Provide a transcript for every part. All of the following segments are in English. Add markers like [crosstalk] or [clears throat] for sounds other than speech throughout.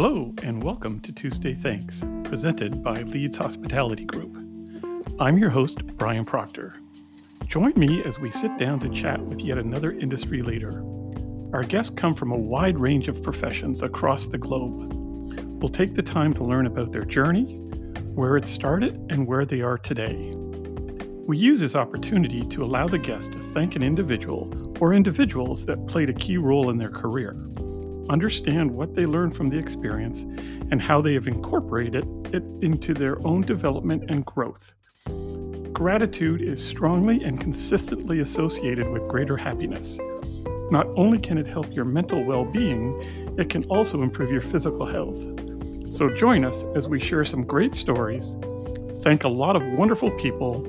Hello, and welcome to Tuesday Thanks, presented by Leeds Hospitality Group. I'm your host, Brian Proctor. Join me as we sit down to chat with yet another industry leader. Our guests come from a wide range of professions across the globe. We'll take the time to learn about their journey, where it started, and where they are today. We use this opportunity to allow the guest to thank an individual or individuals that played a key role in their career understand what they learned from the experience, and how they have incorporated it into their own development and growth. Gratitude is strongly and consistently associated with greater happiness. Not only can it help your mental well being, it can also improve your physical health. So join us as we share some great stories, thank a lot of wonderful people,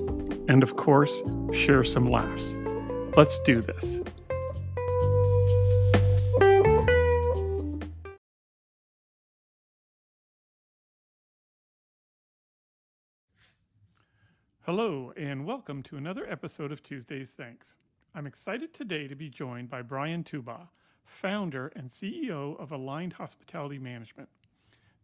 and of course, share some laughs. Let's do this. Hello, and welcome to another episode of Tuesday's Thanks. I'm excited today to be joined by Bryan Tubaugh, founder and CEO of Aligned Hospitality Management.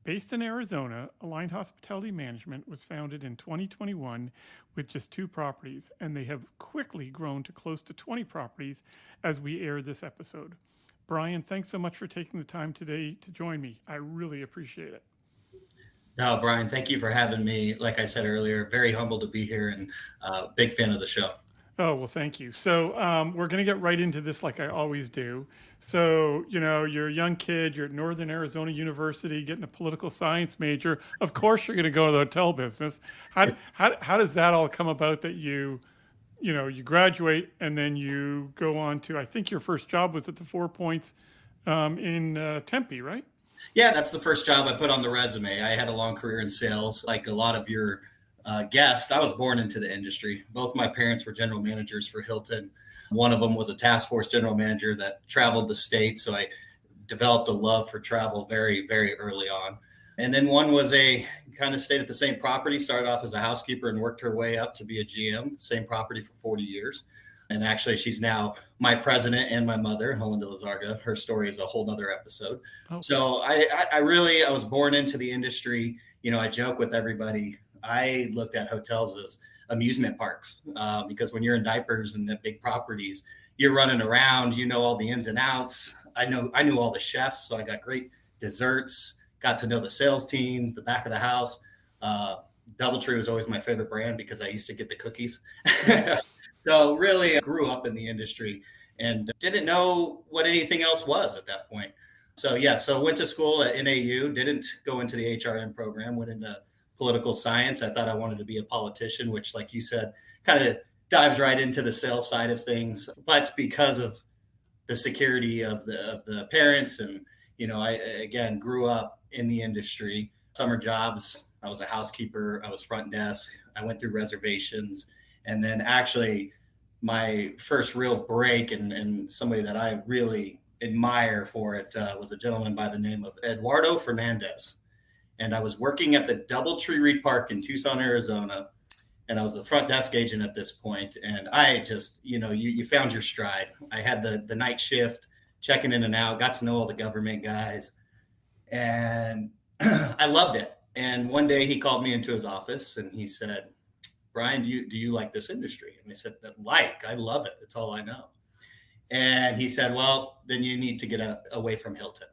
Based in Arizona, Aligned Hospitality Management was founded in 2021 with just two properties, and they have quickly grown to close to 20 properties as we air this episode. Brian, thanks so much for taking the time today to join me. I really appreciate it. No, Brian, thank you for having me. Like I said earlier, very humbled to be here and uh, big fan of the show. Oh, well, thank you. So, um, we're going to get right into this like I always do. So, you know, you're a young kid, you're at Northern Arizona University getting a political science major. Of course, you're going to go to the hotel business. How, how, how does that all come about that you, you know, you graduate and then you go on to, I think your first job was at the Four Points um, in uh, Tempe, right? Yeah, that's the first job I put on the resume. I had a long career in sales, like a lot of your uh, guests. I was born into the industry. Both my parents were general managers for Hilton. One of them was a task force general manager that traveled the state. So I developed a love for travel very, very early on. And then one was a kind of stayed at the same property, started off as a housekeeper and worked her way up to be a GM, same property for 40 years. And actually, she's now my president and my mother, Helen de Lizarga. Her story is a whole nother episode. Oh. So I, I really, I was born into the industry. You know, I joke with everybody. I looked at hotels as amusement parks uh, because when you're in diapers and the big properties, you're running around. You know all the ins and outs. I know I knew all the chefs, so I got great desserts. Got to know the sales teams, the back of the house. Uh, DoubleTree was always my favorite brand because I used to get the cookies. [laughs] So really I grew up in the industry and didn't know what anything else was at that point. So yeah, so went to school at NAU, didn't go into the HRM program, went into political science. I thought I wanted to be a politician, which like you said, kind of dives right into the sales side of things. But because of the security of the of the parents and you know, I again grew up in the industry, summer jobs. I was a housekeeper, I was front desk, I went through reservations and then actually, my first real break and, and somebody that I really admire for it uh, was a gentleman by the name of Eduardo Fernandez. And I was working at the Doubletree Reid Park in Tucson, Arizona. And I was a front desk agent at this point. And I just, you know, you, you found your stride. I had the, the night shift, checking in and out, got to know all the government guys. And [clears throat] I loved it. And one day he called me into his office and he said, Brian, do you do you like this industry? And I said, like, I love it. That's all I know. And he said, well, then you need to get a, away from Hilton.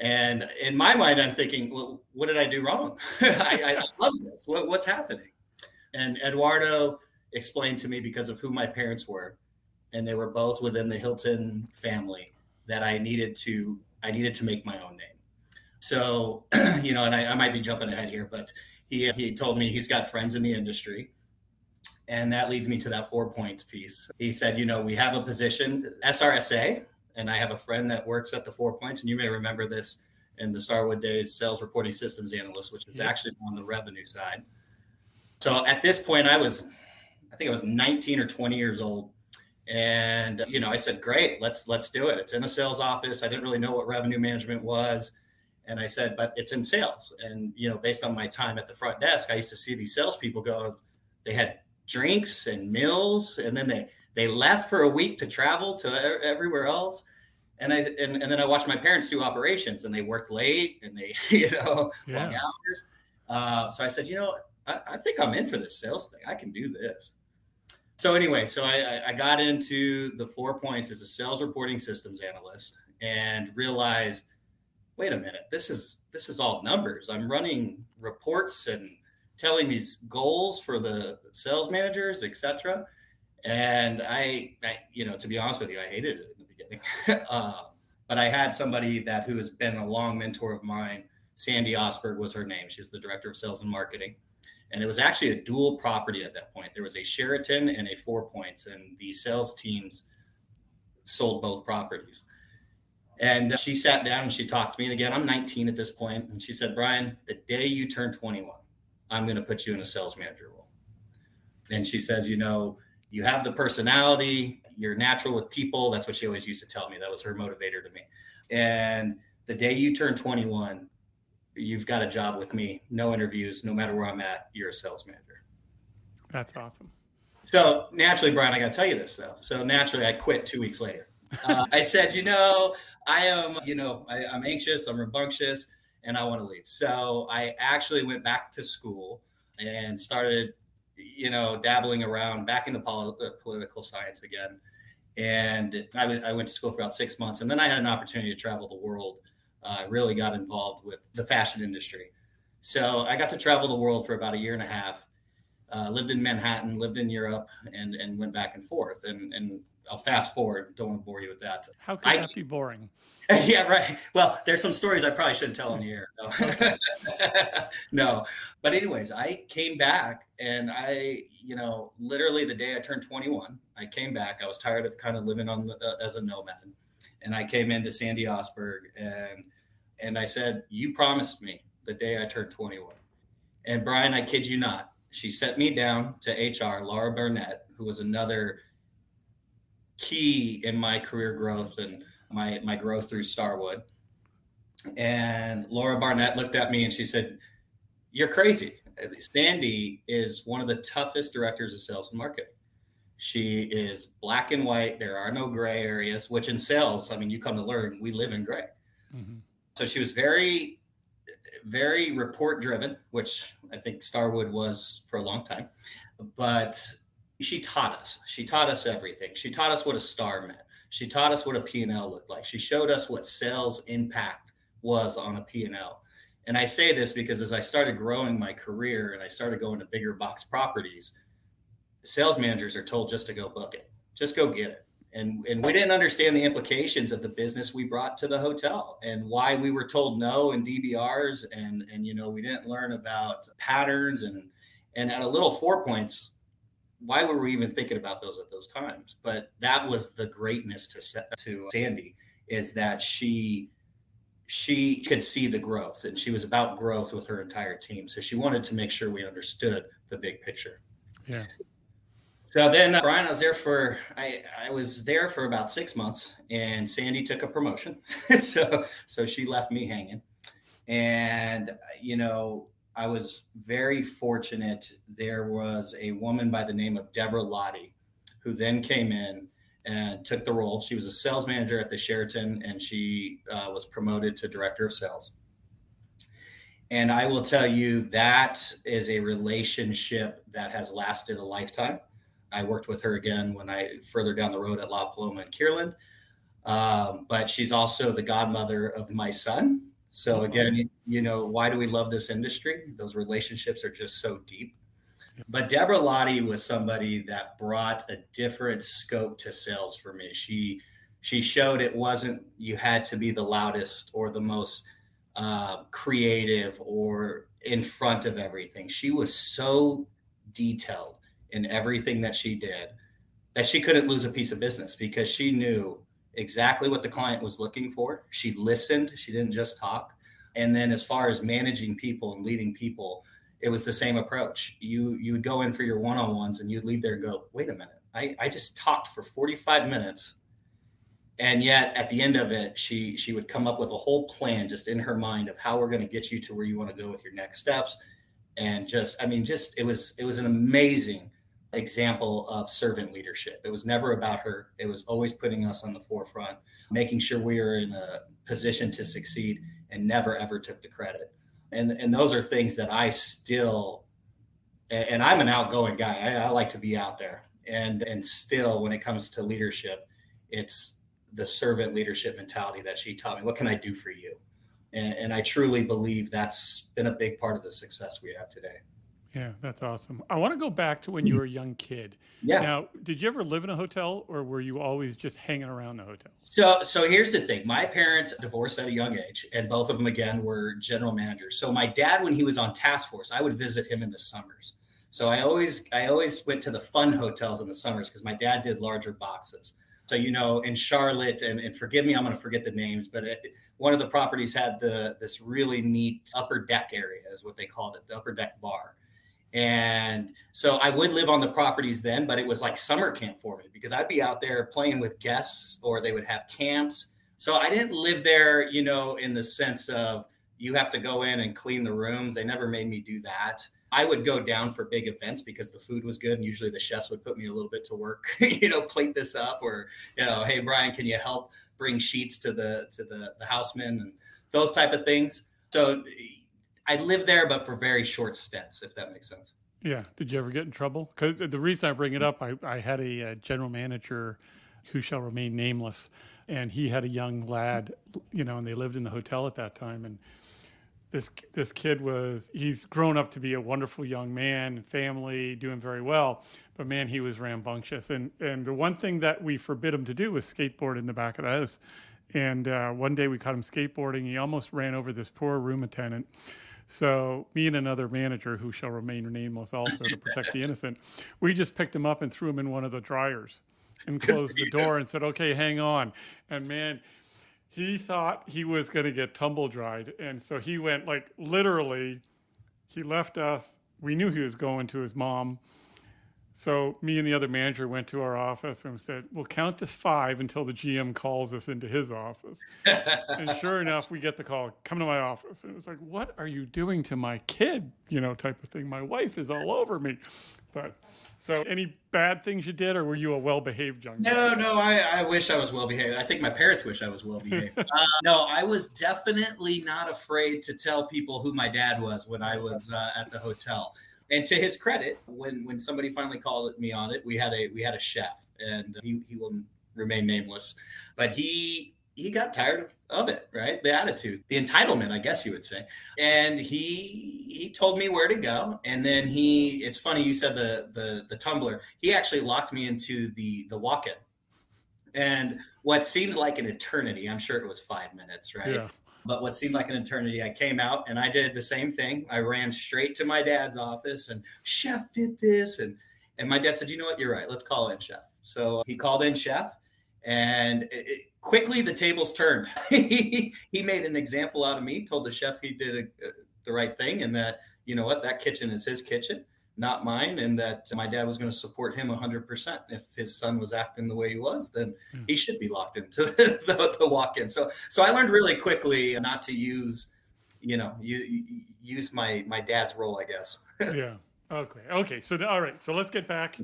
And in my mind, I'm thinking, well, what did I do wrong? [laughs] I, I, love this. What, what's happening? And Eduardo explained to me because of who my parents were, and they were both within the Hilton family, that I needed to I needed to make my own name. So, [clears throat] you know, and I, I might be jumping ahead here, but he he told me he's got friends in the industry and that leads me to that four points piece. He said, you know, we have a position, SRSA, and I have a friend that works at the four points, and you may remember this in the Starwood days, sales reporting systems analyst, which is actually on the revenue side. So at this point, I was, I think I was 19 or 20 years old. And you know, I said, "Great, let's let's do it." It's in a sales office. I didn't really know what revenue management was, and I said, "But it's in sales." And you know, based on my time at the front desk, I used to see these salespeople go. They had drinks and meals, and then they they left for a week to travel to everywhere else. And I and, and then I watched my parents do operations, and they worked late, and they [laughs] you know yeah. long hours. Uh, so I said, you know, I, I, think I'm in for this sales thing. I can do this. So anyway, so I, I got into the four points as a sales reporting systems analyst, and realized, wait a minute, this is this is all numbers. I'm running reports and telling these goals for the sales managers, etc. And I, I, you know, to be honest with you, I hated it in the beginning. uh, [laughs] but I had somebody that who has been a long mentor of mine. Sandy Osberg was her name. She was the director of sales and marketing. And it was actually a dual property at that point. There was a Sheraton and a Four Points, and the sales teams sold both properties. And she sat down and she talked to me. And again, I'm 19 at this point, And she said, Brian, the day you turn 21, I'm going to put you in a sales manager role. And she says, you know, you have the personality, you're natural with people. That's what she always used to tell me. That was her motivator to me. And the day you turn 21, you've got a job with me. No interviews, no matter where I'm at, you're a sales manager. That's awesome. So naturally, Brian, I got to tell you this though. So naturally, I quit two weeks later. Uh, I said, you know, I am, you know, I, I'm anxious, I'm rambunctious, and I want to leave. So I actually went back to school and started, you know, dabbling around back into pol- uh, political science again. And I, w- I went to school for about six months, and then I had an opportunity to travel the world. I uh, really got involved with the fashion industry. So I got to travel the world for about a year and a half. Uh, lived in Manhattan, lived in Europe, and and went back and forth. And and I'll fast forward. Don't want to bore you with that. How could I, that be boring? [laughs] yeah, right. Well, there's some stories I probably shouldn't tell on the air. No. [laughs] no. But anyways, I came back and I, you know, literally the day I turned 21, I came back. I was tired of kind of living on the, uh, as a nomad. And I came into Sandy Osberg and and I said, "You promised me the day I turned 21." And Brian, I kid you not, she set me down to HR, Laura Burnett, who was another key in my career growth and my my growth through Starwood. And Laura Barnett looked at me and she said, "You're crazy. Sandy is one of the toughest directors of sales and marketing. She is black and white. There are no gray areas. Which in sales, I mean, you come to learn, we live in gray. Mm-hmm. So she was very, very report driven, which I think Starwood was for a long time. But she taught us. She taught us everything. She taught us what a star meant. She taught us what a P&L looked like. She showed us what sales impact was on a P&L. And I say this because as I started growing my career and I started going to bigger box properties, sales managers are told just to go book it, just go get it. And, and we didn't understand the implications of the business we brought to the hotel and why we were told no in DBRs and and you know we didn't learn about patterns and and at a little four points why were we even thinking about those at those times? But that was the greatness to to Sandy is that she she could see the growth and she was about growth with her entire team. So she wanted to make sure we understood the big picture. Yeah. So then uh, Brian, I was there for I, I was there for about six months, and Sandy took a promotion, [laughs] so so she left me hanging, and you know I was very fortunate. There was a woman by the name of Deborah Lottie who then came in and took the role. She was a sales manager at the Sheraton and she uh, was promoted to director of sales. And I will tell you that is a relationship that has lasted a lifetime. I worked with her again when I further down the road at La Paloma and Kierland. Um, but she's also the godmother of my son, so again, you know, why do we love this industry? Those relationships are just so deep. But Deborah Lottie was somebody that brought a different scope to sales for me. She she showed it wasn't you had to be the loudest or the most uh, creative or in front of everything. She was so detailed in everything that she did that she couldn't lose a piece of business because she knew exactly what the client was looking for. She listened, she didn't just talk. And then as far as managing people and leading people, it was the same approach. You you would go in for your one-on-ones and you'd leave there and go, wait a minute, I, I just talked for 45 minutes. And yet at the end of it, she she would come up with a whole plan just in her mind of how we're going to get you to where you want to go with your next steps. And just, I mean, just it was it was an amazing example of servant leadership. It was never about her. It was always putting us on the forefront, making sure we were in a position to succeed and never ever took the credit. And and those are things that I still and I'm an outgoing guy. I, I like to be out there. And and still when it comes to leadership, it's the servant leadership mentality that she taught me. What can I do for you? And, and I truly believe that's been a big part of the success we have today. Yeah, that's awesome. I want to go back to when you mm-hmm. were a young kid. Yeah. Now, did you ever live in a hotel or were you always just hanging around the hotel? So so here's the thing. My parents divorced at a young age and both of them again were general managers. So my dad when he was on task force, I would visit him in the summers. So I always I always went to the fun hotels in the summers because my dad did larger boxes. So you know, in Charlotte, and, and forgive me, I'm going to forget the names, but it, one of the properties had the this really neat upper deck area, is what they called it, the upper deck bar. And so I would live on the properties then, but it was like summer camp for me because I'd be out there playing with guests or they would have camps. So I didn't live there, you know, in the sense of you have to go in and clean the rooms. They never made me do that. I would go down for big events because the food was good, and usually the chefs would put me a little bit to work, [laughs] you know, plate this up, or you know, hey Brian, can you help bring sheets to the to the the housemen and those type of things. So I lived there, but for very short stints, if that makes sense. Yeah. Did you ever get in trouble? Because the reason I bring it up, I, I had a, a general manager who shall remain nameless, and he had a young lad, you know, and they lived in the hotel at that time, and this this kid was he's grown up to be a wonderful young man family doing very well but man he was rambunctious and and the one thing that we forbid him to do was skateboard in the back of the house and uh, one day we caught him skateboarding he almost ran over this poor room attendant so me and another manager who shall remain nameless also to protect the innocent we just picked him up and threw him in one of the dryers and closed the door and said okay hang on and man he thought he was going to get tumble dried. And so he went like literally, he left us. We knew he was going to his mom. So me and the other manager went to our office and said, "We'll count to five until the GM calls us into his office." [laughs] and sure enough, we get the call, "Come to my office." And it was like, "What are you doing to my kid?" You know, type of thing. My wife is all over me. But so, any bad things you did, or were you a well-behaved young? Man? No, no. I, I wish I was well-behaved. I think my parents wish I was well-behaved. [laughs] uh, no, I was definitely not afraid to tell people who my dad was when I was uh, at the hotel. And to his credit, when when somebody finally called me on it, we had a we had a chef, and he he will remain nameless, but he he got tired of, of it, right? The attitude, the entitlement, I guess you would say. And he he told me where to go. And then he it's funny you said the the the tumbler. He actually locked me into the the walk-in. And what seemed like an eternity, I'm sure it was five minutes, right? Yeah. But what seemed like an eternity, I came out and I did the same thing. I ran straight to my dad's office and chef did this. And and my dad said, you know what, you're right. Let's call in chef. So he called in chef and it, it, quickly the tables turned. [laughs] he, made an example out of me, told the chef he did a, a, the right thing, and that you know what, that kitchen is his kitchen, not mine, and that my dad was going to support him 100%. If his son was acting the way he was, then mm. he should be locked into the, [laughs] the, the walk-in. So, so I learned really quickly not to use, you know, you, you use my my dad's role, I guess. [laughs] yeah. Okay. Okay. So all right. So let's get back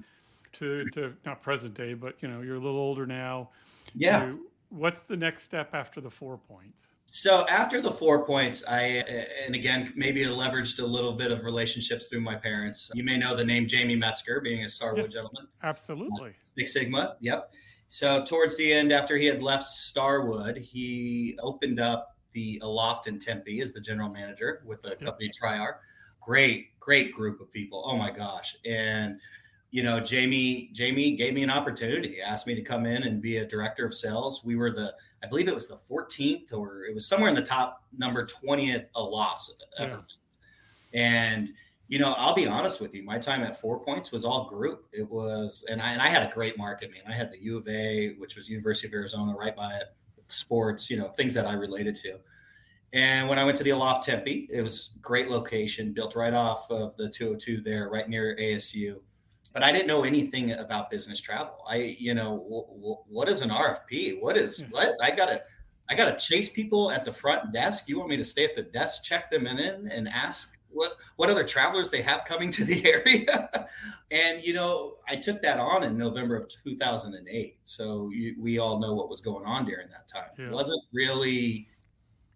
to to not present day, but you know, you're a little older now. Yeah. You, what's the next step after the four points? So after the four points, I and again maybe I leveraged a little bit of relationships through my parents. You may know the name Jamie Metzger, being a Starwood yes, gentleman. Absolutely. Uh, Six Sigma. Yep. So towards the end, after he had left Starwood, he opened up the Aloft in Tempe as the general manager with the yep. company Triar. Great, great group of people. Oh my gosh. And you know, Jamie Jamie gave me an opportunity, asked me to come in and be a director of sales. We were the, I believe it was the 14th or it was somewhere in the top number 20th Alofts ever. Yeah. And you know, I'll be honest with you, my time at Four Points was all group. It was, and I and I had a great market. Man, I had the U of A, which was University of Arizona, right by it. Sports, you know, things that I related to. And when I went to the Aloft Tempe, it was great location, built right off of the 202 there, right near ASU but I didn't know anything about business travel. I, you know, w- w- what is an RFP? What is hmm. what? I gotta, I gotta chase people at the front desk. You want me to stay at the desk, check them in, and ask what what other travelers they have coming to the [laughs] area. and you know, I took that on in November of 2008. So you, we all know what was going on during that time. Yeah. It wasn't really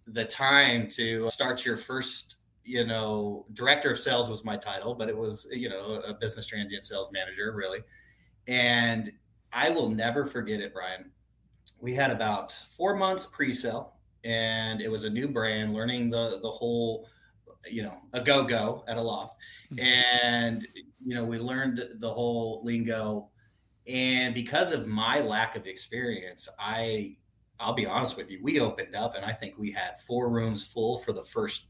the time to start your first you know director of sales was my title but it was you know a business transient sales manager really. And i will never forget it brian. We had about four months pre-sale and it was a new brand learning the the whole you know a go-go at a loft. Mm-hmm. and you know we learned the whole lingo. And because of my lack of experience i i'll be honest with you we opened up and i think we had four rooms full for the first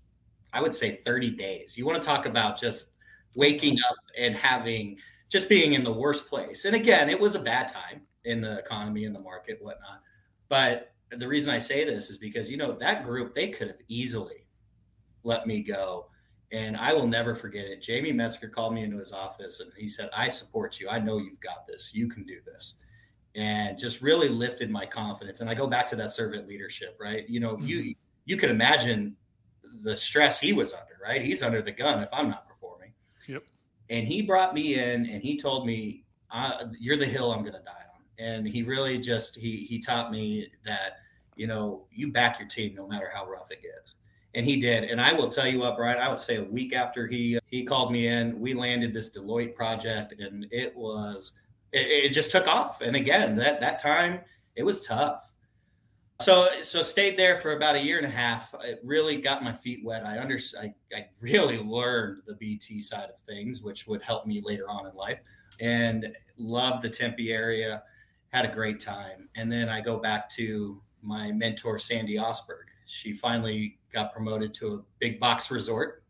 i would say 30 days you want to talk about just waking up and having just being in the worst place and again it was a bad time in the economy in the market whatnot but the reason I say this is because you know that group they could have easily let me go, and I will never forget it. Jamie Metzger called me into his office and he said, "I support you. I know you've got this. You can do this." And just really lifted my confidence. And I go back to that servant leadership, right? You know, mm-hmm. you you could imagine the stress he was under, right? He's under the gun if I'm not performing. Yep. And he brought me in and he told me, "You're the hill I'm going to die on." And he really just he he taught me that you know, you back your team no matter how rough it gets. And he did. And I will tell you what, Brian, I would say a week after he he called me in, we landed this Deloitte project and it was it, it just took off. And again, that that time it was tough. So so stayed there for about a year and a half. It really got my feet wet. I under I, I really learned the BT side of things, which would help me later on in life. And loved the Tempe area, had a great time. And then I go back to my mentor, Sandy Osberg. She finally got promoted to a big box resort.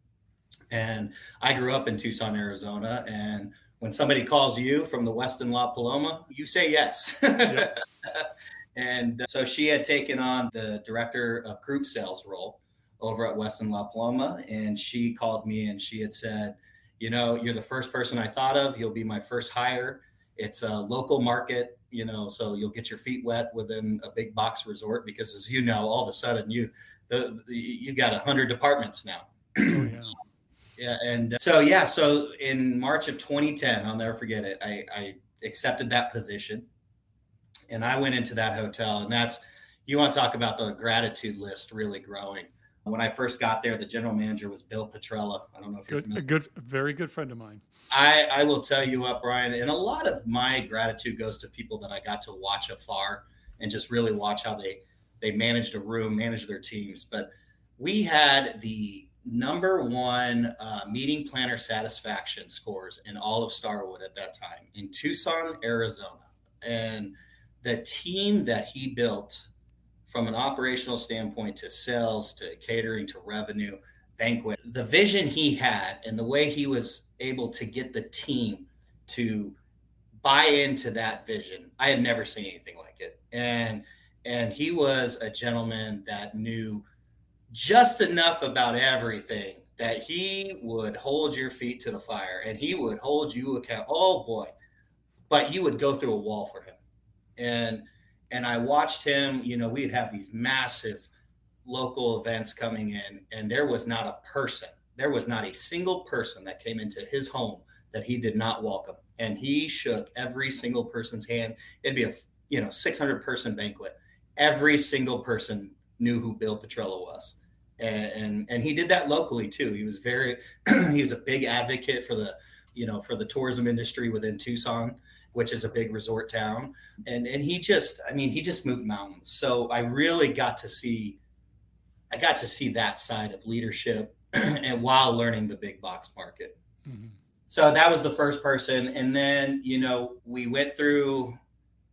And I grew up in Tucson, Arizona. And when somebody calls you from the Westin La Paloma, you say yes. Yep. [laughs] and uh, so she had taken on the director of group sales role over at Westin La Paloma. And she called me and she had said, You know, you're the first person I thought of. You'll be my first hire. It's a local market you know, so you'll get your feet wet within a big box resort because, as you know, all of a sudden you the, the you got a hundred departments now. Oh, yeah. yeah, and uh, so yeah, so in March of 2010, I'll never forget it. I, I accepted that position, and I went into that hotel, and that's you want to talk about the gratitude list really growing. When I first got there, the general manager was Bill Petrella. I don't know if good, you're a good, very good friend of mine. I, I will tell you what, Brian, and a lot of my gratitude goes to people that I got to watch afar and just really watch how they they managed a room, managed their teams. But we had the number one uh, meeting planner satisfaction scores in all of Starwood at that time in Tucson, Arizona, and the team that he built from an operational standpoint to sales to catering to revenue banquet the vision he had and the way he was able to get the team to buy into that vision. I had never seen anything like it. And and he was a gentleman that knew just enough about everything that he would hold your feet to the fire and he would hold you account. Oh boy. But you would go through a wall for him. And and I watched him, you know, we'd have these massive local events coming in and there was not a person there was not a single person that came into his home that he did not welcome. And he shook every single person's hand. It'd be a you know 600 person banquet. Every single person knew who Bill Petrella was. And, and and he did that locally too. He was very [clears throat] he was a big advocate for the you know for the tourism industry within Tucson, which is a big resort town. And and he just I mean he just moved mountains. So I really got to see I got to see that side of leadership [clears throat] and while learning the big box market. Mm-hmm. So that was the first person, and then you know we went through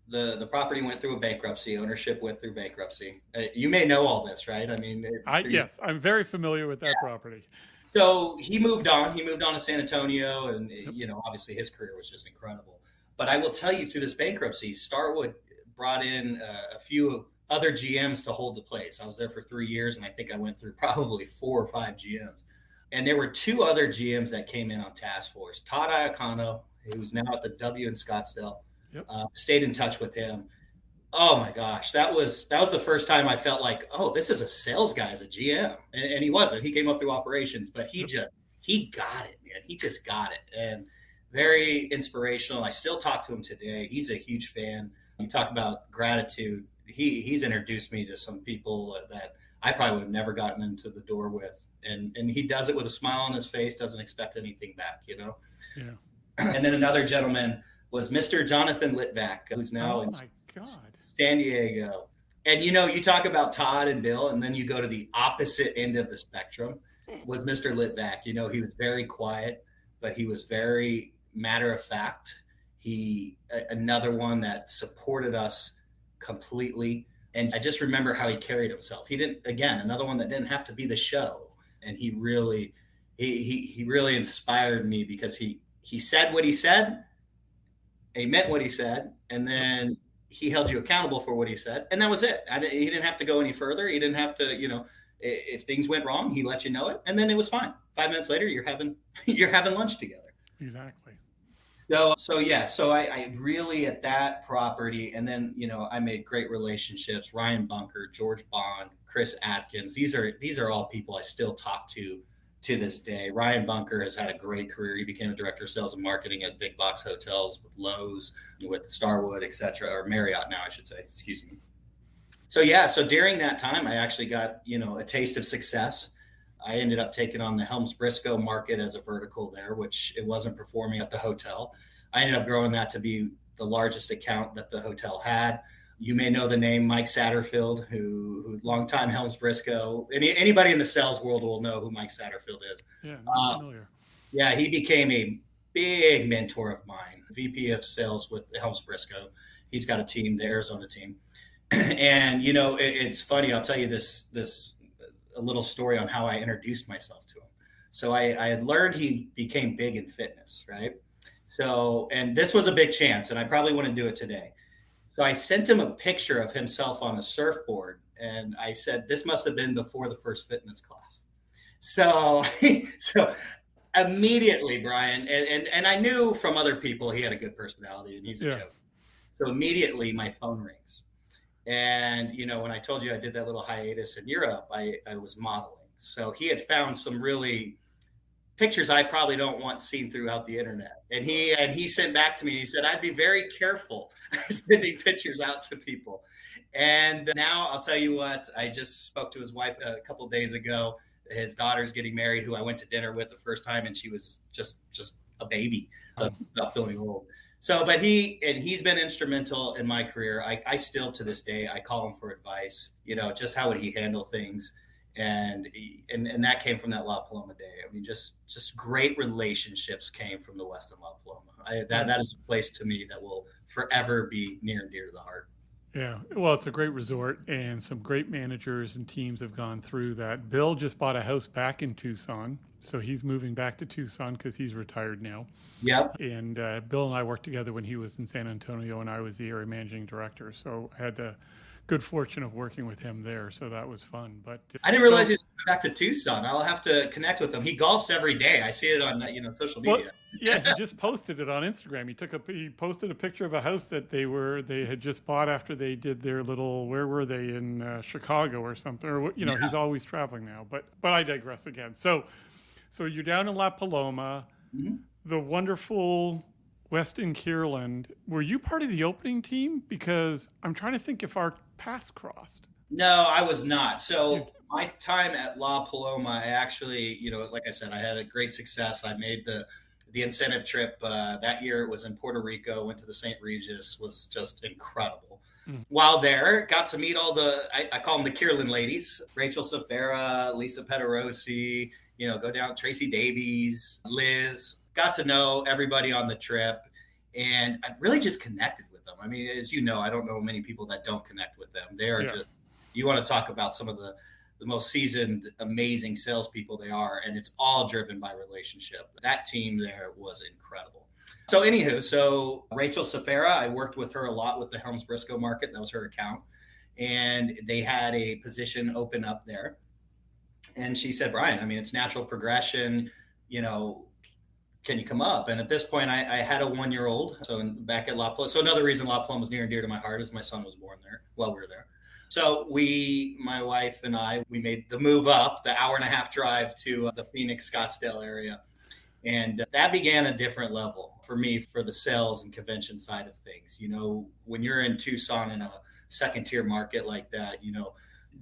the the property went through a bankruptcy. Ownership went through bankruptcy. Uh, you may know all this, right? I mean, it, I, yes, I'm very familiar with that yeah. property. So he moved on. He moved on to San Antonio, and yep. you know, obviously his career was just incredible. But I will tell you, through this bankruptcy, Starwood brought in uh, a few other GMs to hold the place. I was there for three years, and I think I went through [laughs] probably four or five GMs. And there were two other GMs that came in on task force. Todd Iacano, who's now at the W in Scottsdale, yep. uh, stayed in touch with him. Oh my gosh, that was that was the first time I felt like, oh, this is a sales guy as a GM, and, and he wasn't. He came up through operations, but he yep. just he got it, man. He just got it. And very inspirational. I still talk to him today. He's a huge fan. You talk about gratitude. He he's introduced me to some people that I probably would have never gotten into the door with. And and he does it with a smile on his face, doesn't expect anything back, you know? Yeah. [clears throat] And then another gentleman was Mr. Jonathan Litvak, who's now oh in San Diego. And you know, you talk about Todd and Bill, and then you go to the opposite end of the spectrum was Mr. Litvak. You know, he was very quiet, but he was very matter of fact. He another one that supported us completely. And I just remember how he carried himself. He didn't again, another one that didn't have to be the show. And he really he he, he really inspired me because he he said what he said, he meant what he said, and then he held you accountable for what he said, and that was it. I, he didn't have to go any further. He didn't have to, you know, if things went wrong, he let you know it, and then it was fine. Five minutes later, you're having [laughs] you're having lunch together. Exactly. So so yeah, so I, I really at that property, and then you know I made great relationships. Ryan Bunker, George Bond, Chris Atkins. These are these are all people I still talk to to this day. Ryan Bunker has had a great career. He became a director of sales and marketing at big box hotels with Loews, with Starwood, etc., or Marriott now, I should say. Excuse me. So yeah, so during that time, I actually got you know a taste of success. I ended up taking on the Helms Briscoe market as a vertical there, which it wasn't performing at the hotel. I ended up growing that to be the largest account that the hotel had you may know the name Mike Satterfield, who, who longtime Helms Briscoe. Any, anybody in the sales world will know who Mike Satterfield is. Yeah, uh, yeah, he became a big mentor of mine, VP of sales with Helms Briscoe. He's got a team, the Arizona team. [clears throat] and you know, it, it's funny. I'll tell you this this a little story on how I introduced myself to him. So I, I had learned he became big in fitness, right? So, and this was a big chance, and I probably wouldn't do it today. So I sent him a picture of himself on a surfboard, and I said, "This must have been before the first fitness class." So, [laughs] so immediately, Brian, and, and and I knew from other people he had a good personality, and he's a yeah. joke. So immediately, my phone rings, and you know, when I told you I did that little hiatus in Europe, I I was modeling. So he had found some really pictures I probably don't want seen throughout the internet. And he and he sent back to me and he said, I'd be very careful [laughs] sending pictures out to people. And now I'll tell you what, I just spoke to his wife a couple days ago. His daughter's getting married, who I went to dinner with the first time, and she was just just a baby, so not feeling old. So, but he and he's been instrumental in my career. I, I still to this day I call him for advice. You know, just how would he handle things? and and and that came from that La Paloma day. I mean, just just great relationships came from the Westin La Paloma. I, that that is a place to me that will forever be near and dear to the heart. Yeah, well, it's a great resort, and some great managers and teams have gone through that. Bill just bought a house back in Tucson, so he's moving back to Tucson because he's retired now. Yep. And uh, Bill and I worked together when he was in San Antonio, and I was the area managing director. So I had the good fortune of working with him there, so that was fun. But I didn't realize so, he's back to Tucson. I'll have to connect with him. He golfs every day. I see it on you know social media. Well, [laughs] yeah, he just posted it on Instagram. He took a he posted a picture of a house that they were they had just bought after they did their little where were they in uh, Chicago or something or you know yeah. he's always traveling now. But but I digress again. So so you're down in La Paloma. Mm-hmm. The wonderful Westin Kierland. Were you part of the opening team? Because I'm trying to think if our paths crossed? No, I was not. So my time at La Paloma, I actually, you know, like I said, I had a great success. I made the the incentive trip uh, that year. It was in Puerto Rico. Went to the St. Regis. Was just incredible. Mm. While there, got to meet all the I, I call them the Kierland ladies: Rachel Safera, Lisa Pederosi. You know, go down Tracy Davies, Liz. Got to know everybody on the trip, and I really just connected them. I mean, as you know, I don't know many people that don't connect with them. They are yeah. just you want to talk about some of the the most seasoned, amazing salespeople they are, and it's all driven by relationship. That team there was incredible. So, anywho, so Rachel Safera, I worked with her a lot with the Helms Briscoe market. That was her account, and they had a position open up there. And she said, Brian, I mean, it's natural progression. You know, can you come up? And at this point, I, I had a one year old. So back at La Paloma. So another reason La Paloma was near and dear to my heart is my son was born there while we were there. So we, my wife and I, we made the move up the hour and a half drive to uh, the Phoenix Scottsdale area. And that began a different level for me for the sales and convention side of things. You know, when you're in Tucson in a second tier market like that, you know,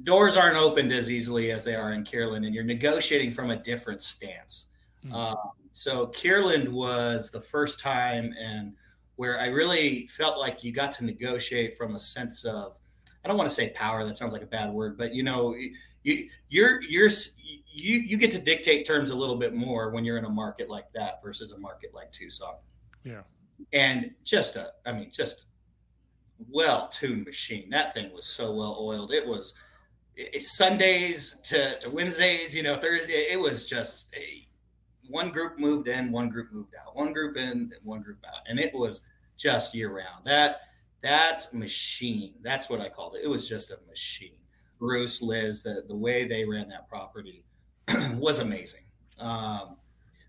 doors aren't opened as easily as they are in Kierland, and you're negotiating from a different stance. Mm-hmm. Um, so Kierland was the first time and where I really felt like you got to negotiate from a sense of I don't want to say power. That sounds like a bad word, but you know, you you're you're you you get to dictate terms a little bit more when you're in a market like that versus a market like Tucson. Yeah, and just a, I mean, just well-tuned machine. That thing was so well oiled. It was it, Sundays to, to Wednesdays. You know, Thursday. It was just a, one group moved in, one group moved out, one group in, one group out, and it was just year round. That that machine, that's what I called it. It was just a machine. Bruce, Liz, the, the way they ran that property [clears throat] was amazing. Um,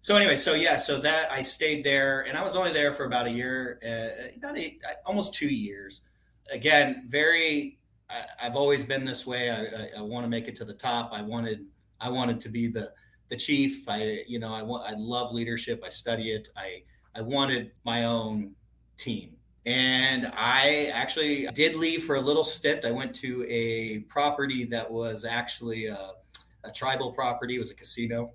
so anyway, so yeah, so that I stayed there, and I was only there for about a year, uh, about eight, almost two years. Again, very. I, have always been this way. I, I, I want to make it to the top. I wanted. I wanted to be the the chief. I, you know, I want. I love leadership. I study it. I I wanted my own team. And I actually did leave for a little stint. I went to a property that was actually a, a tribal property, it was a casino.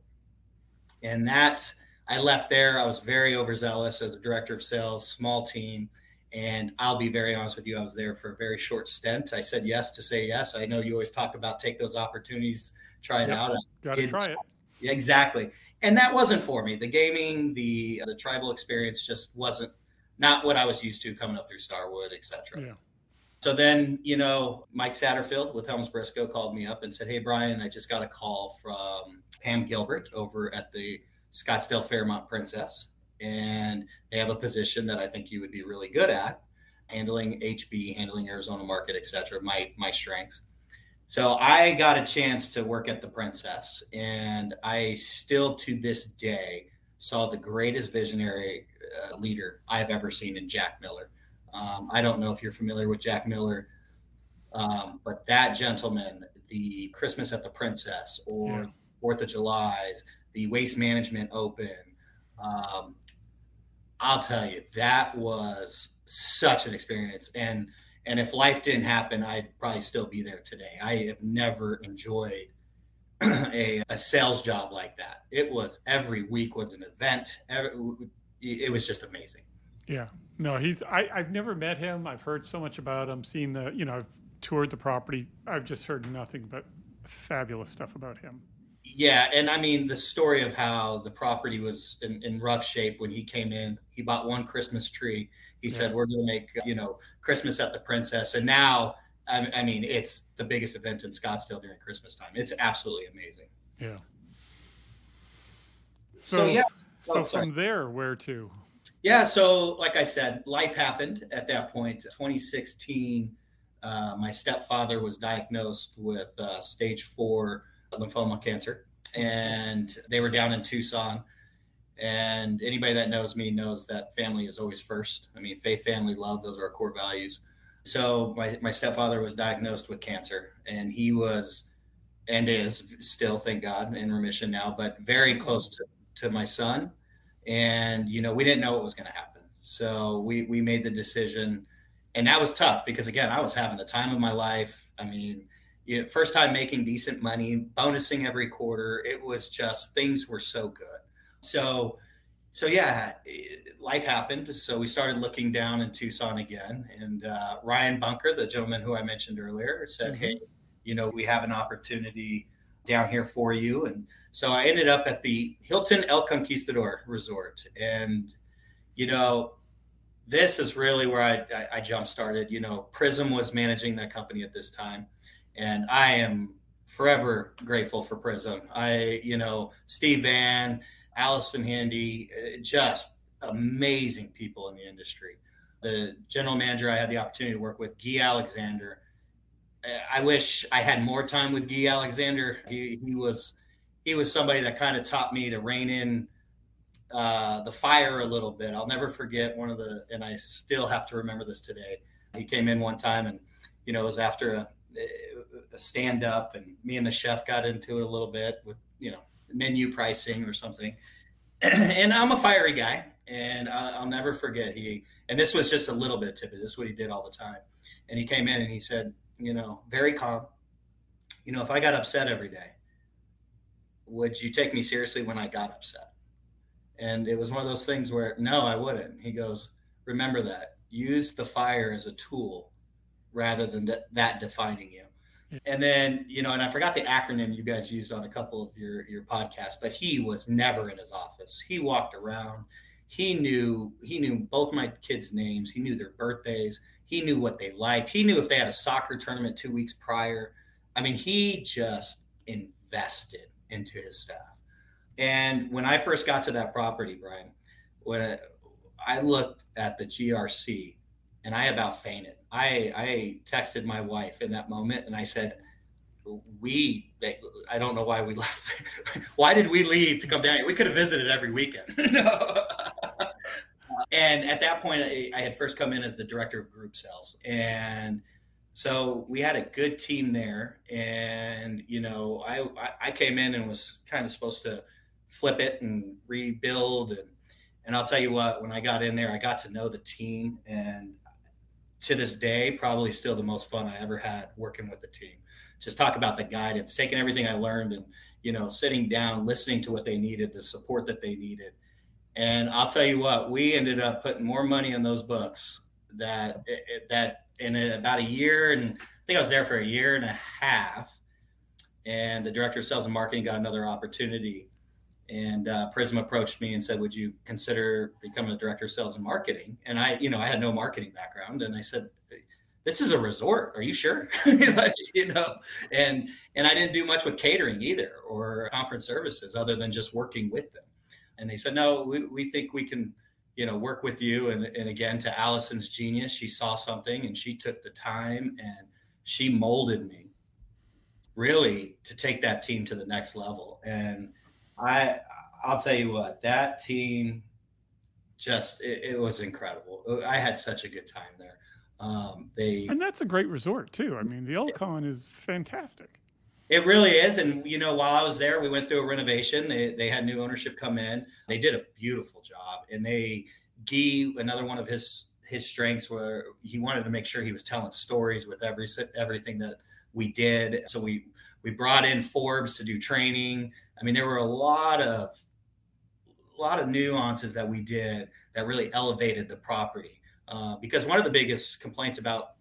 And that I left there. I was very overzealous as a director of sales, small team. And I'll be very honest with you, I was there for a very short stint. I said yes to say yes. I know you always talk about take those opportunities, try it yep, out. Got to try it. Exactly. And that wasn't for me. The gaming, the the tribal experience just wasn't not what I was used to coming up through Starwood, etc. Yeah. So then, you know, Mike Satterfield with Helms Briscoe called me up and said, Hey, Brian, I just got a call from Pam Gilbert over at the Scottsdale Fairmont Princess. And they have a position that I think you would be really good at handling HB, handling Arizona market, etc. My, my strengths. So I got a chance to work at the Princess. And I still to this day saw the greatest visionary uh, leader I have ever seen in Jack Miller. Um, I don't know if you're familiar with Jack Miller, um, but that gentleman, the Christmas at the Princess or yeah. Fourth of July, the Waste Management Open, um, I'll tell you that was such an experience. And and if life didn't happen, I'd probably still be there today. I have never enjoyed [clears throat] a, a sales job like that. It was every week was an event. Every, it was just amazing. Yeah. No, he's I, I've never met him. I've heard so much about him, seen the you know, I've toured the property. I've just heard nothing but fabulous stuff about him. Yeah, and I mean the story of how the property was in, in rough shape when he came in. He bought one Christmas tree. He yeah. said, "We're going to make you know Christmas at the Princess," and now I, I mean it's the biggest event in Scottsdale during Christmas time. It's absolutely amazing. Yeah. So, so yeah, so from there, where to? Yeah, so like I said, life happened at that point. 2016, uh, my stepfather was diagnosed with uh, stage four lymphoma cancer, and they were down in Tucson. And anybody that knows me knows that family is always first. I mean, faith, family, love, those are our core values. So my, my stepfather was diagnosed with cancer, and he was and is still, thank God, in remission now, but very close to, to my son and you know we didn't know what was going to happen so we we made the decision and that was tough because again i was having the time of my life i mean you know, first time making decent money bonusing every quarter it was just things were so good so so yeah life happened so we started looking down in tucson again and uh, ryan bunker the gentleman who i mentioned earlier said mm-hmm. hey you know we have an opportunity down here for you. And so I ended up at the Hilton El Conquistador Resort. And, you know, this is really where I, I, I jump started. You know, Prism was managing that company at this time. And I am forever grateful for Prism. I, you know, Steve Van, Allison Handy, uh, just amazing people in the industry. The general manager I had the opportunity to work with, Guy Alexander, I wish I had more time with Guy Alexander. He, he was he was somebody that kind of taught me to rein in uh, the fire a little bit. I'll never forget one of the, and I still have to remember this today. He came in one time and, you know, it was after a Uh, stand up and me and the chef got into it a little bit with, you know, menu pricing or something. [clears throat] and I'm a fiery guy and I'll never forget he, and this was just a little bit of. This is what he did all the time. And he came in and he said, you know, very calm, you know, if I got upset every day, would you take me seriously when I got upset? And it was one of those things where, no, I wouldn't. He goes, remember that. Use the fire as a tool rather than th- that defining you. And then, you know, and I forgot the acronym you guys used on a couple of your your podcasts, but he was never in his office. He walked around. He knew he knew both my kids' names. He knew their birthdays. He knew what they liked. He knew if they had a soccer tournament two weeks prior. I mean, he just invested into his staff. And when I first got to that property, Brian, when I looked at the GRC and I about fainted. I, I texted my wife in that moment and I said, we I don't know why we [laughs] left. why did we leave to come down here? We could have visited every weekend. [laughs] [laughs] and at that point, I, I, had first come in as the director of group sales, and so we had a good team there. And you know, I I came in and was kind of supposed to flip it and rebuild and and I'll tell you what, when I got in there, I got to know the team and to this day, probably still the most fun I ever had working with the team. Just talk about the guidance, taking everything I learned and, you know, sitting down, listening to what they needed, the support that they needed. And I'll tell you what, we ended up putting more money in those books that, that in about a year, and I think I was there for a year and a half. And the director of sales and marketing got another opportunity and uh, Prism approached me and said, "Would you consider becoming a director of sales and marketing?" And I, you know, I had no marketing background, and I said, "This is a resort. Are you sure?" [laughs] you know, and and I didn't do much with catering either or conference services other than just working with them. And they said, "No, we, we think we can." you know work with you and, and again to allison's genius she saw something and she took the time and she molded me really to take that team to the next level and I I'll tell you what that team just it, it, was incredible. I had such a good time there. Um, they and that's a great resort too. I mean, the El Con is fantastic. It really is, and you know, while I was there, we went through a renovation. They they had new ownership come in. They did a beautiful job, and they Guy another one of his his strengths were he wanted to make sure he was telling stories with every everything that we did. So we we brought in Forbes to do training. I mean, there were a lot of a lot of nuances that we did that really elevated the property. Uh, because one of the biggest complaints about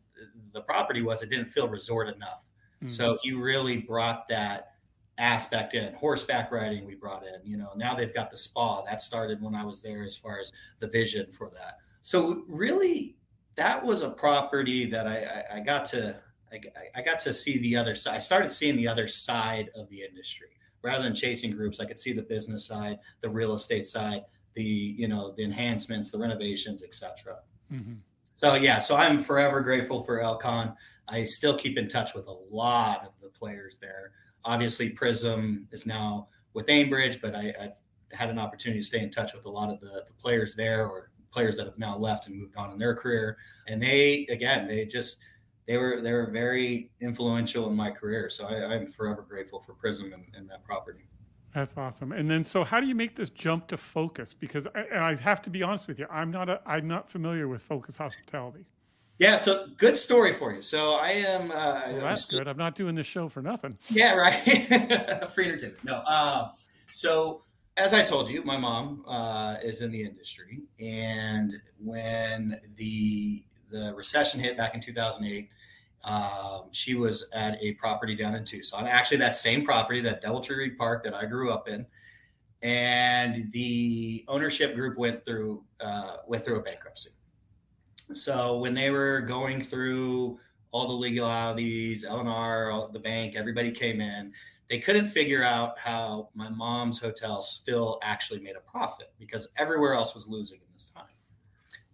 the property was it didn't feel resort enough. Mm-hmm. So he really brought that aspect in. Horseback riding, we brought in. You know, now they've got the spa that started when I was there, as far as the vision for that. So really, that was a property that I, I, I got to I, I got to see the other side. I started seeing the other side of the industry rather than chasing groups. I could see the business side, the real estate side, the you know the enhancements, the renovations, etc. Mm-hmm. So yeah, so I'm forever grateful for El Con. I still keep in touch with a lot of the players there. Obviously, Prism is now with Aimbridge, but I, have had an opportunity to stay in touch with a lot of the, the players there or players that have now left and moved on in their career. And they, again, they just they were they were very influential in my career. So I, am forever grateful for Prism and, and, that property. That's awesome. And then, so how do you make this jump to Focus? Because I, and I have to be honest with you, I'm not a, I'm not familiar with Focus Hospitality. Yeah, so good story for you. So I am. Uh, well, that's I'm, good. I'm not doing this show for nothing. Yeah, right. [laughs] Free entertainment. No. Uh, so as I told you, my mom uh, is in the industry, and when the the recession hit back in 2008, um, she was at a property down in Tucson, actually that same property, that DoubleTree Reid Park that I grew up in, and the ownership group went through uh, went through a bankruptcy. So when they were going through all the legalities, LNR, the bank, everybody came in. They couldn't figure out how my mom's hotel still actually made a profit because everywhere else was losing in this time.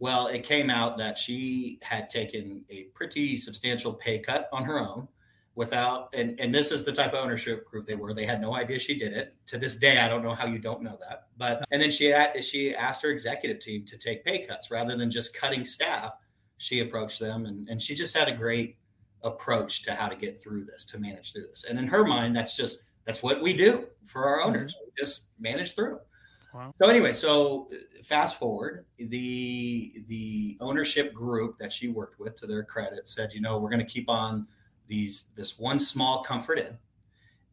Well, it came out that she had taken a pretty substantial pay cut on her own without and and this is the type of ownership group they were. They had no idea she did it. To this day i don't know how you don't know that but and then she she asked her executive team to take pay cuts rather than just cutting staff. She approached them and, and she just had a great approach to how to get through this to manage through this. And in her mind that's just that's what we do for our owners. Mm-hmm. we just manage through wow. so anyway so uh, fast forward the the ownership group that she worked with to their credit said you know we're going to keep on these this one small comfort inn.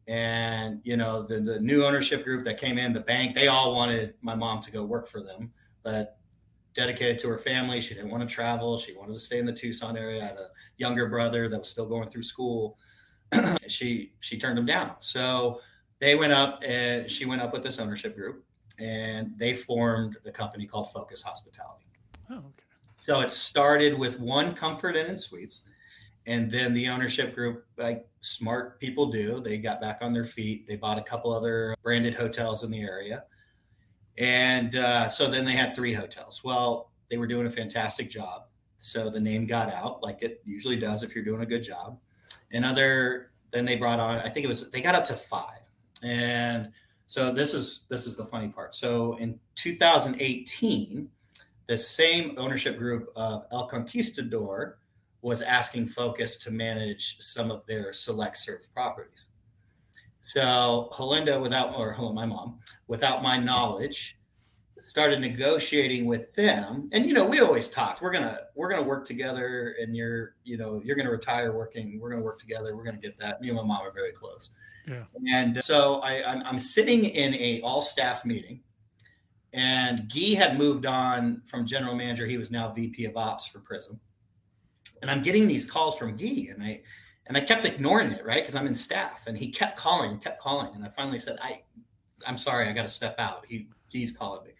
And you know the the new ownership group that came in the bank they all wanted my mom to go work for them but dedicated to her family. She didn't want to travel. She wanted to stay in the tucson area. I had a younger brother that was still going through school. [clears throat] She she turned them down. So they went up and she went up with this ownership group and they formed a company called focus hospitality. Oh, okay. so it started with one comfort inn and suites and then the ownership group like smart people do. They got back on their feet. They bought a couple other branded hotels in the area. And uh, so then they had three hotels. Well they were doing a fantastic job. So the name got out like it usually does if you're doing a good job. And other then they brought on i think it was they got up to five. And so this is this is the funny part so in 2018 the same ownership group of el conquistador was asking Focus to manage some of their select serve properties. So Helinda, without or my mom, without my knowledge, started negotiating with them. And you know, we always talked. We're gonna we're gonna work together, and you're you know you're gonna retire working. We're gonna work together. We're gonna get that. Me and my mom are very close. Yeah. And so I, I'm, I'm sitting in a all staff meeting, and Guy had moved on from general manager. He was now VP of Ops for Prism and I'm getting these calls from Guy, and I and I kept ignoring it, right? Because I'm in staff, and he kept calling, kept calling, and I finally said, "I, I'm sorry, I got to step out." He he's calling me,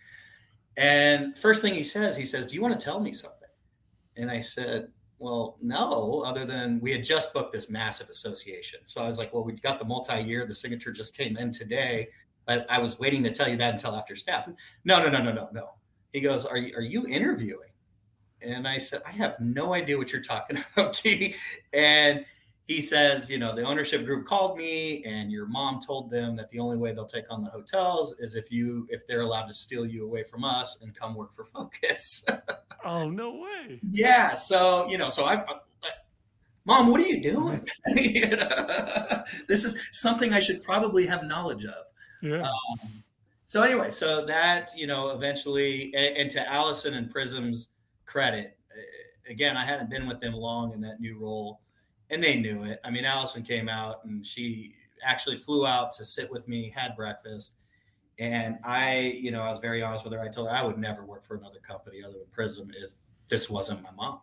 and first thing he says, he says, "Do you want to tell me something?" And I said, "Well, no, other than we had just booked this massive association." So I was like, "Well, we got the multi-year. The signature just came in today." But I was waiting to tell you that until after staff. No, no, no, no, no, no. He goes, "Are you are you interviewing?" And I said, I have no idea what you're talking [laughs] about, And he says, you know, the ownership group called me and your mom told them that the only way they'll take on the hotels is if you if they're allowed to steal you away from us and come work for [laughs] Focus. oh, no way. Yeah. So, you know, so I, I Mom, what are you doing? [laughs] [laughs] this is something I should probably have knowledge of. Yeah. Um, so anyway, so that you know, eventually, and, and to Allison and Prism's credit. Again, I hadn't been with them long in that new role, and they knew it. I mean, Allison came out and she actually flew out to sit with me, had breakfast. And I, you know, I was very honest with her. I told her I would never work for another company other than Prism if this wasn't my mom.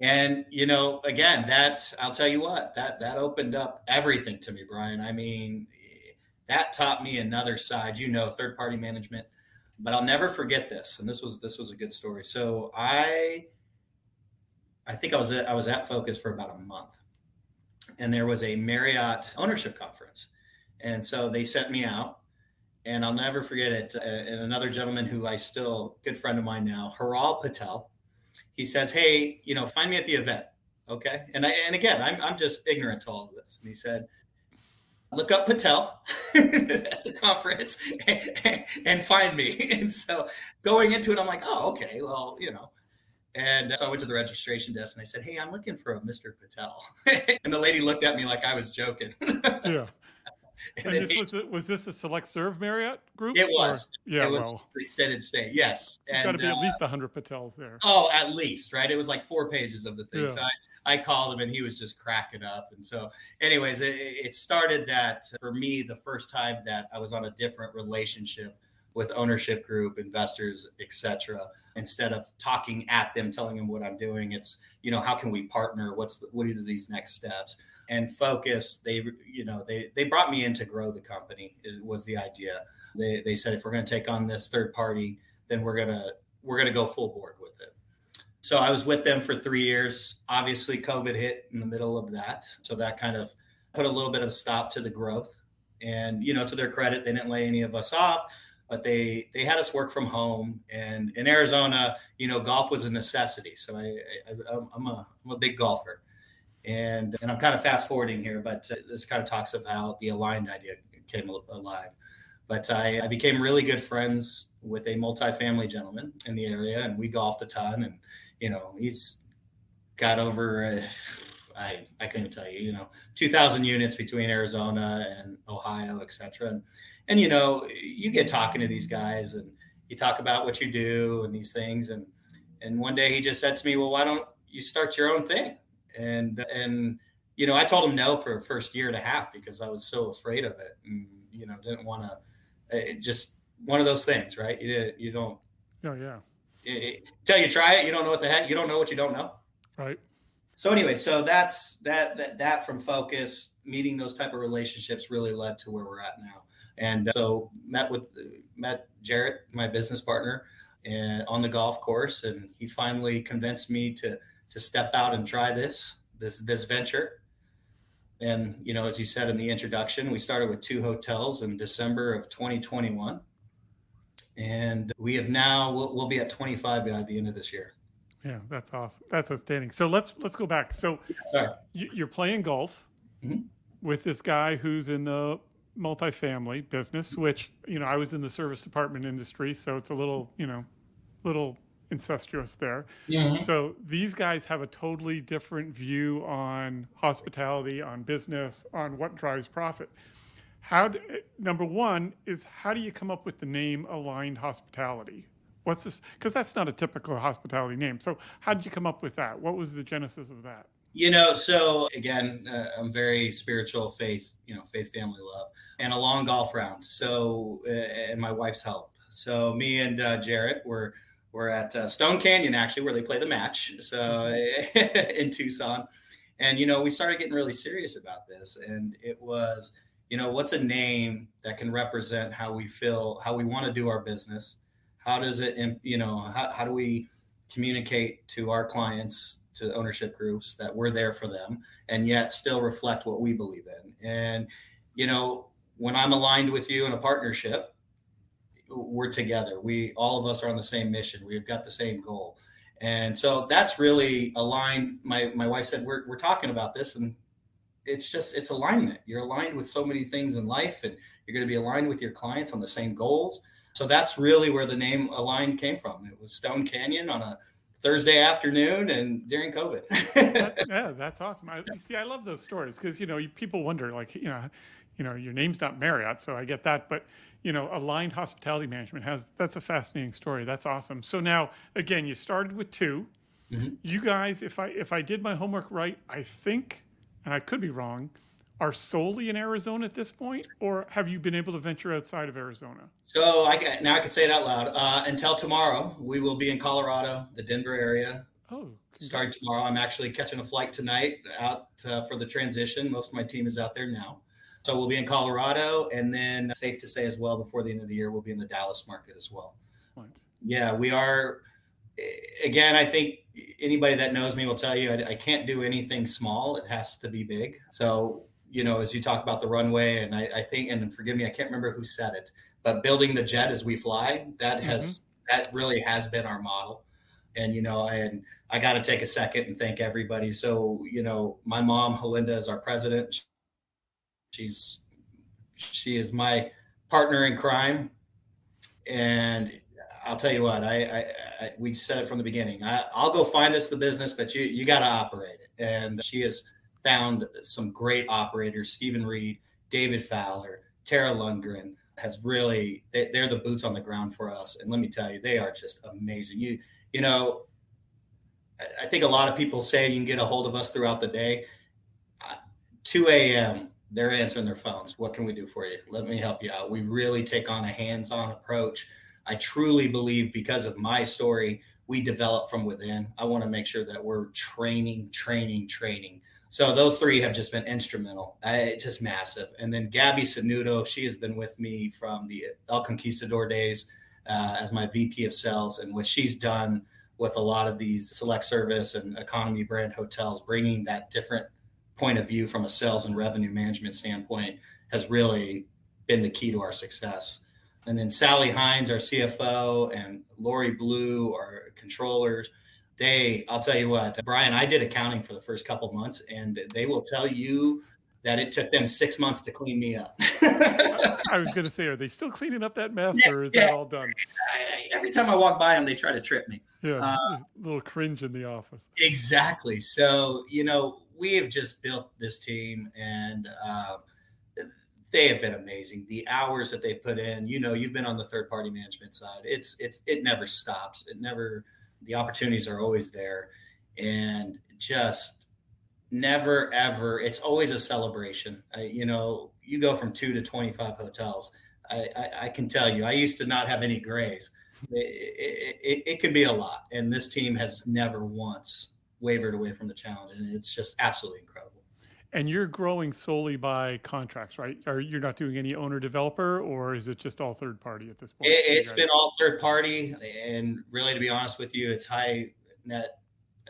And you know, again, that I'll tell you what that that opened up everything to me, Brian. I mean, that taught me another side. You know, third party management but I'll never forget this. And this was this was a good story. So I I think I was at, I was at Focus for about a month, and there was a Marriott ownership conference, and so they sent me out, and I'll never forget it. Uh, and another gentleman who I still good friend of mine now, Haral Patel, he says, "Hey, you know, find me at the event." Okay, and I and again, I'm I'm just ignorant to all of this, and he said, look up Patel [laughs] at the conference and, [laughs] and, find me. [laughs] And so going into it, I'm like, oh, okay, well, you know. And so I went to the registration desk and I said, hey, I'm looking for a Mr. Patel. [laughs] and the lady looked at me like I was joking. [laughs] yeah. And, and this he, was a, was this a select serve Marriott group? It was. Or? Yeah, it was well, extended stay. Yes, there's got to be uh, at least hundred Patels there. Oh, at least right. It was like four pages of the thing. Yeah. So I, I called him and he was just cracking up. And so, anyways, it, it started that for me the first time that I was on a different relationship with ownership group, investors, etc. Instead of talking at them, telling them what I'm doing, it's you know how can we partner? What's the, what are these next steps? And focus. They you know they they brought me in to grow the company. Is, was the idea. They they said if we're going to take on this third party, then we're gonna we're gonna go full board with it. So I was with them for three years. Obviously, COVID hit in the middle of that. So that kind of put a little bit of a stop to the growth. And, you know, to their credit, they didn't lay any of us off, but they they had us work from home. And in Arizona, you know, golf was a necessity. So I, I am a I'm a big golfer. And, and I'm kind of fast forwarding here, but uh, this kind of talks of how the aligned idea came alive. But I, I became really good friends with a multifamily gentleman in the area, and we golfed a ton. And you know, he's got over. Uh, I I couldn't tell you, you know, 2,000 units between Arizona and Ohio, et cetera. And you know, you get talking to these guys, and you talk about what you do and these things. And and one day he just said to me, "Well, why don't you start your own thing?" And and you know, I told him no for a first year and a half because I was so afraid of it, and you know, didn't want to. Eh, just one of those things, right? You you don't. Oh yeah. It, till you try it, you don't know what the heck. You don't know what you don't know. Right. So anyway, so that's that that that from focus meeting those type of relationships really led to where we're at now. And so met with met Jarrett, my business partner, and on the golf course, and he finally convinced me to to step out and try this this this venture. And you know, as you said in the introduction, we started with two hotels in December of 2021, and we have now we'll, we'll be at 25 by the end of this year. Yeah, that's awesome. That's outstanding. So let's let's go back. So Sorry. you're playing golf mm-hmm. with this guy who's in the multifamily business, which you know I was in the service department industry, so it's a little you know little incestuous there. Yeah. So these guys have a totally different view on hospitality, on business, on what drives profit. How do, number one is how do you come up with the name Aligned Hospitality? What's this? Because that's not a typical hospitality name. So how did you come up with that? What was the genesis of that? You know, so again, uh, I'm very spiritual, faith, you know, faith, family, love, and a long golf round. So, uh, and my wife's help. So me and uh, Jarrett were we're at uh, Stone Canyon actually, where they play the match. So [laughs] in Tucson, and you know, we started getting really serious about this, and it was, you know, what's a name that can represent how we feel, how we want to do our business. How does it, you know, how, how do we communicate to our clients to ownership groups that we're there for them and yet still reflect what we believe in. And, you know, when I'm aligned with you in a partnership, we're together. We all of us are on the same mission. We've got the same goal. And so that's really aligned. My my wife said, We're we're talking about this and it's just it's alignment. You're aligned with so many things in life and you're going to be aligned with your clients on the same goals. So that's really where the name aligned came from. It was Stone Canyon on a Thursday afternoon and during COVID. [laughs] yeah, that's awesome. I, see, I love those stories because you know people wonder, like you know, you know, your name's not Marriott, so I get that, but you know, aligned hospitality management has that's a fascinating story. That's awesome. So now, again, you started with 2 mm-hmm. You guys, if I if I did my homework right, I think, and I could be wrong, are solely in Arizona at this point, or have you been able to venture outside of Arizona? So I can, now I can say it out loud. Uh, until tomorrow, we will be in Colorado, the Denver area. Oh, starting tomorrow. I'm actually catching a flight tonight out uh, for the transition. Most of my team is out there now. So we'll be in Colorado, and then safe to say as well, before the end of the year, we'll be in the Dallas market as well. What? Yeah, we are. Again, I think anybody that knows me will tell you I, I can't do anything small. It has to be big. So you know, as you talk about the runway, and I, I, think, and forgive me, I can't remember who said it, but building the jet as we fly, that has mm-hmm. that really has been our model. And you know, and I got to take a second and thank everybody. So you know, my mom, Helinda, is our president. She's she is my partner in crime, and I'll tell you what, I, I, I we said it from the beginning. I, will go find us the business, but you you got to operate it. And she is found some great operators, Stephen Reed, David Fowler, Tara Lundgren has really they, are the boots on the ground for us. And let me tell you, they are just amazing. You you know, I think a lot of people say you can get a hold of us throughout the day. 2 a.m. They're answering their phones. What can we do for you? Let me help you out. We really take on a hands-on approach. I truly believe because of my story, we develop from within. I want to make sure that we're training, training, training so those three have just been instrumental, I, just massive. And then Gabby Sanudo, she has been with me from the El Conquistador days uh, as my VP of sales, and what she's done with a lot of these select service and economy brand hotels, bringing that different point of view from a sales and revenue management standpoint has really been the key to our success. And then Sally Hines, our CFO, and Lori Blue, our controllers they, I'll tell you what, Brian, I did accounting for the first couple months, and they will tell you that it took them six months to clean me up. [laughs] I was going to say, are they still cleaning up that mess, yes, or is yeah. that all done? I, every time I walk by them, they try to trip me. Yeah, uh, a little cringe in the office. Exactly. So you know, we have just built this team, and uh, they have been amazing. The hours that they've put in, you know, you've been on the third party management side. It's it's it never stops. It never. The opportunities are always there, and just never ever it's always a celebration. I, you know you go from two to 25 hotels. I, I, I, can tell you i used to not have any grays. It, it, it, can be a lot. And this team has never once wavered away from the challenge. And it's just absolutely incredible and you're growing solely by contracts right are you're not doing any owner developer or is it just all third party at this point it, has been all third party and really to be honest with you it's high net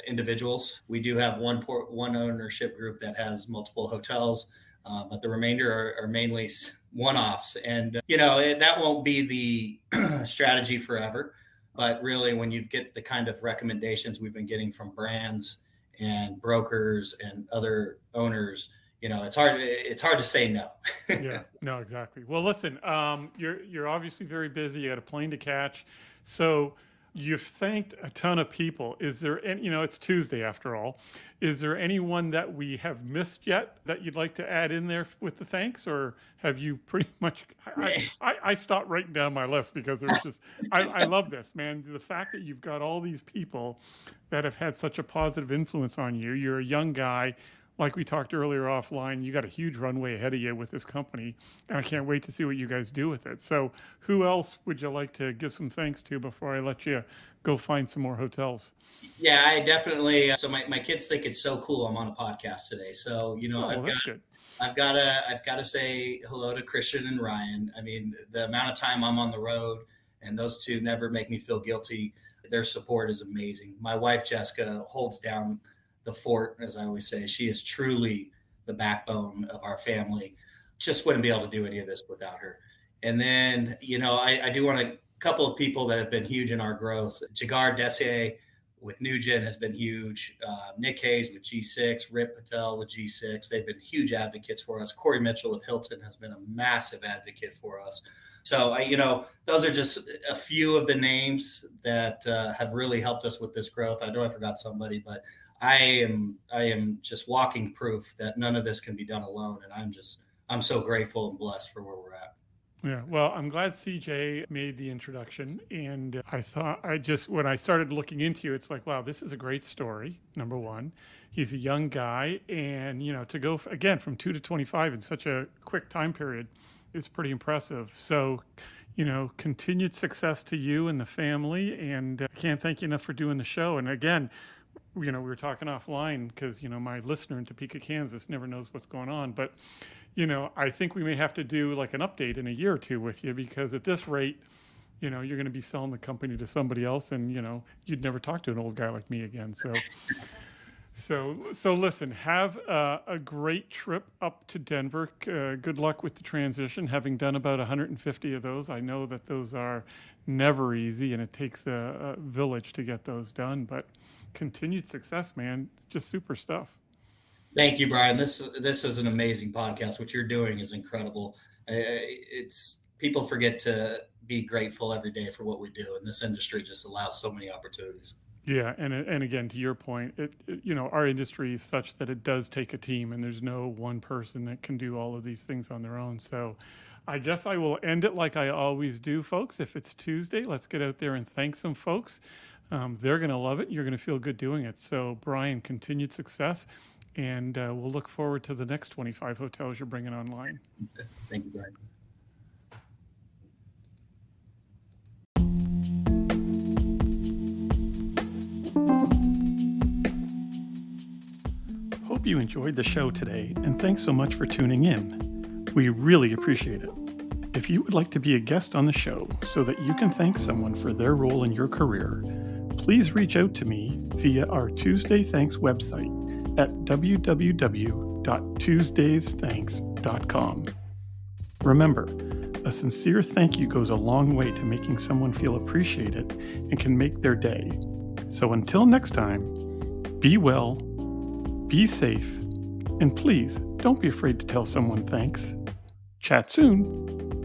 individuals. We do have one port, one ownership group that has multiple hotels, uh, but the remainder are, are mainly one-offs. And you know it, that won't be the [clears throat] strategy forever. But really, when you get the kind of recommendations we've been getting from brands and brokers and other owners, you know, it's hard. It's hard to say no. [laughs] yeah, no, exactly. Well, listen, um, you're you're obviously very busy. You got a plane to catch, so you've thanked a ton of people. Is there any, you know, it's Tuesday after all. Is there anyone that we have missed yet that you'd like to add in there with the thanks, or have you pretty [laughs] much? I, I, I stopped writing down my list because there's just, I, I love this, man. The fact that you've got all these people that have had such a positive influence on you. You're a young guy like we talked earlier offline, you got a huge runway ahead of you with this company, and I can't wait to see what you guys do with it. So, who else would you like to give some thanks to before I let you go find some more hotels? Yeah, I definitely. Uh, so my, my kids think it's so cool. I'm on a podcast today, so you know oh, I've got good. I've got to I've got to say hello to Christian and Ryan. I mean, the amount of time I'm on the road, and those two never make me feel guilty. Their support is amazing. My wife Jessica holds down the fort, as I always say. She is truly the backbone of our family. Just wouldn't be able to do any of this without her. And then, you know, I, I do want a couple of people that have been huge in our growth. Jagar Desier with Nugent has been huge. Uh, Nick Hayes with G6, Rip Patel with G6. They've been huge advocates for us. Corey Mitchell with Hilton has been a massive advocate for us. So, I, you know, those are just a few of the names that uh, have really helped us with this growth. I know I forgot somebody, but I am I am just walking proof that none of this can be done alone, and I'm just I'm so grateful and blessed for where we're at. Yeah, well, I'm glad CJ made the introduction, and I thought I just when I started looking into you, it's like, wow, this is a great story. Number one, he's a young guy, and you know, to go again from two to 25 in such a quick time period is pretty impressive. So, you know, continued success to you and the family, and I uh, can't thank you enough for doing the show. And again, you know, we were talking offline because, you know, my listener in Topeka, Kansas never knows what's going on. But, you know, I think we may have to do like an update in a year or two with you because at this rate, you know, you're going to be selling the company to somebody else and, you know, you'd never talk to an old guy like me again. So, so, so listen, have a great trip up to Denver. Uh, good luck with the transition. Having done about 150 of those, I know that those are never easy and it takes a, a village to get those done. But, continued success, man. It's Just super stuff. Thank you, Brian. This this is an amazing podcast. What you're doing is incredible. It's people forget to be grateful every day for what we do, and this industry just allows so many opportunities. Yeah, and and again, to your point, it, it, you know our industry is such that it does take a team, and there's no one person that can do all of these things on their own. So, I guess I will end it like I always do, folks. If it's Tuesday, let's get out there and thank some folks. Um, they're going to love it. You're going to feel good doing it. So, Brian, continued success. And uh, we'll look forward to the next 25 hotels you're bringing online. Thank you, Brian. Hope you enjoyed the show today, and thanks so much for tuning in. We really appreciate it. If you would like to be a guest on the show so that you can thank someone for their role in your career, please reach out to me via our Tuesday Thanks website at www.tuesdaysthanks.com. Remember, a sincere thank you goes a long way to making someone feel appreciated and can make their day. So until next time, be well, be safe, and please don't be afraid to tell someone thanks. Chat soon.